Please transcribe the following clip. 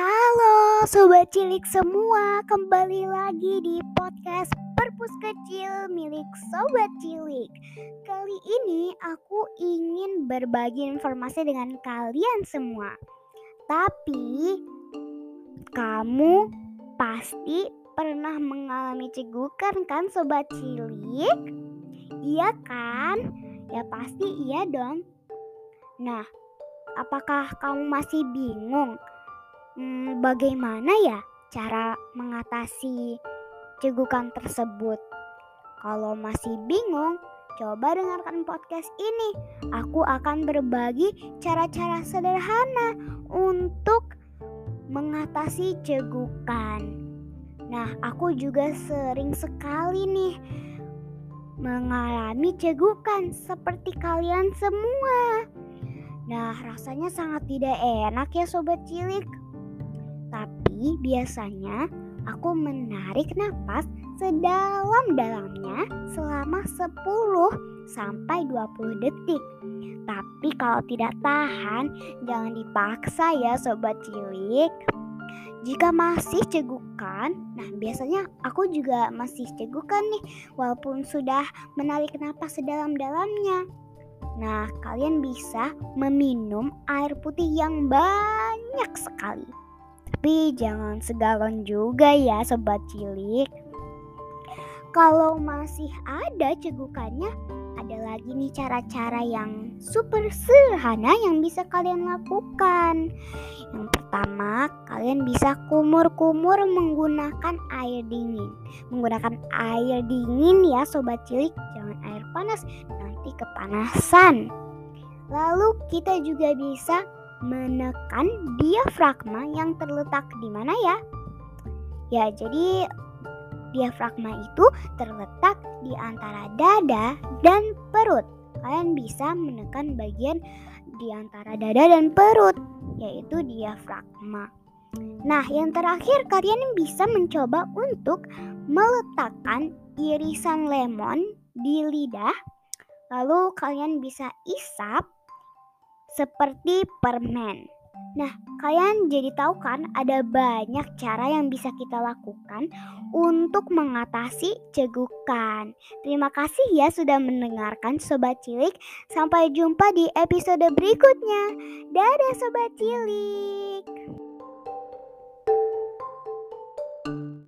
Halo sobat cilik semua, kembali lagi di podcast Perpus Kecil milik sobat cilik. Kali ini aku ingin berbagi informasi dengan kalian semua. Tapi kamu pasti pernah mengalami cegukan kan sobat cilik? Iya kan? Ya pasti iya dong. Nah, apakah kamu masih bingung? Hmm, bagaimana ya cara mengatasi cegukan tersebut? Kalau masih bingung, coba dengarkan podcast ini. Aku akan berbagi cara-cara sederhana untuk mengatasi cegukan. Nah, aku juga sering sekali nih mengalami cegukan seperti kalian semua. Nah, rasanya sangat tidak enak ya sobat cilik. Biasanya aku menarik nafas sedalam-dalamnya selama 10 sampai 20 detik. Tapi kalau tidak tahan, jangan dipaksa ya sobat cilik. Jika masih cegukan, nah biasanya aku juga masih cegukan nih walaupun sudah menarik nafas sedalam-dalamnya. Nah, kalian bisa meminum air putih yang banyak sekali. Tapi jangan segalon juga ya sobat cilik. Kalau masih ada cegukannya, ada lagi nih cara-cara yang super sederhana yang bisa kalian lakukan. Yang pertama, kalian bisa kumur-kumur menggunakan air dingin. Menggunakan air dingin ya sobat cilik, jangan air panas, nanti kepanasan. Lalu kita juga bisa menekan diafragma yang terletak di mana ya? Ya, jadi diafragma itu terletak di antara dada dan perut. Kalian bisa menekan bagian di antara dada dan perut, yaitu diafragma. Nah, yang terakhir kalian bisa mencoba untuk meletakkan irisan lemon di lidah. Lalu kalian bisa isap seperti permen. Nah, kalian jadi tahu kan ada banyak cara yang bisa kita lakukan untuk mengatasi cegukan. Terima kasih ya sudah mendengarkan Sobat Cilik. Sampai jumpa di episode berikutnya. Dadah Sobat Cilik.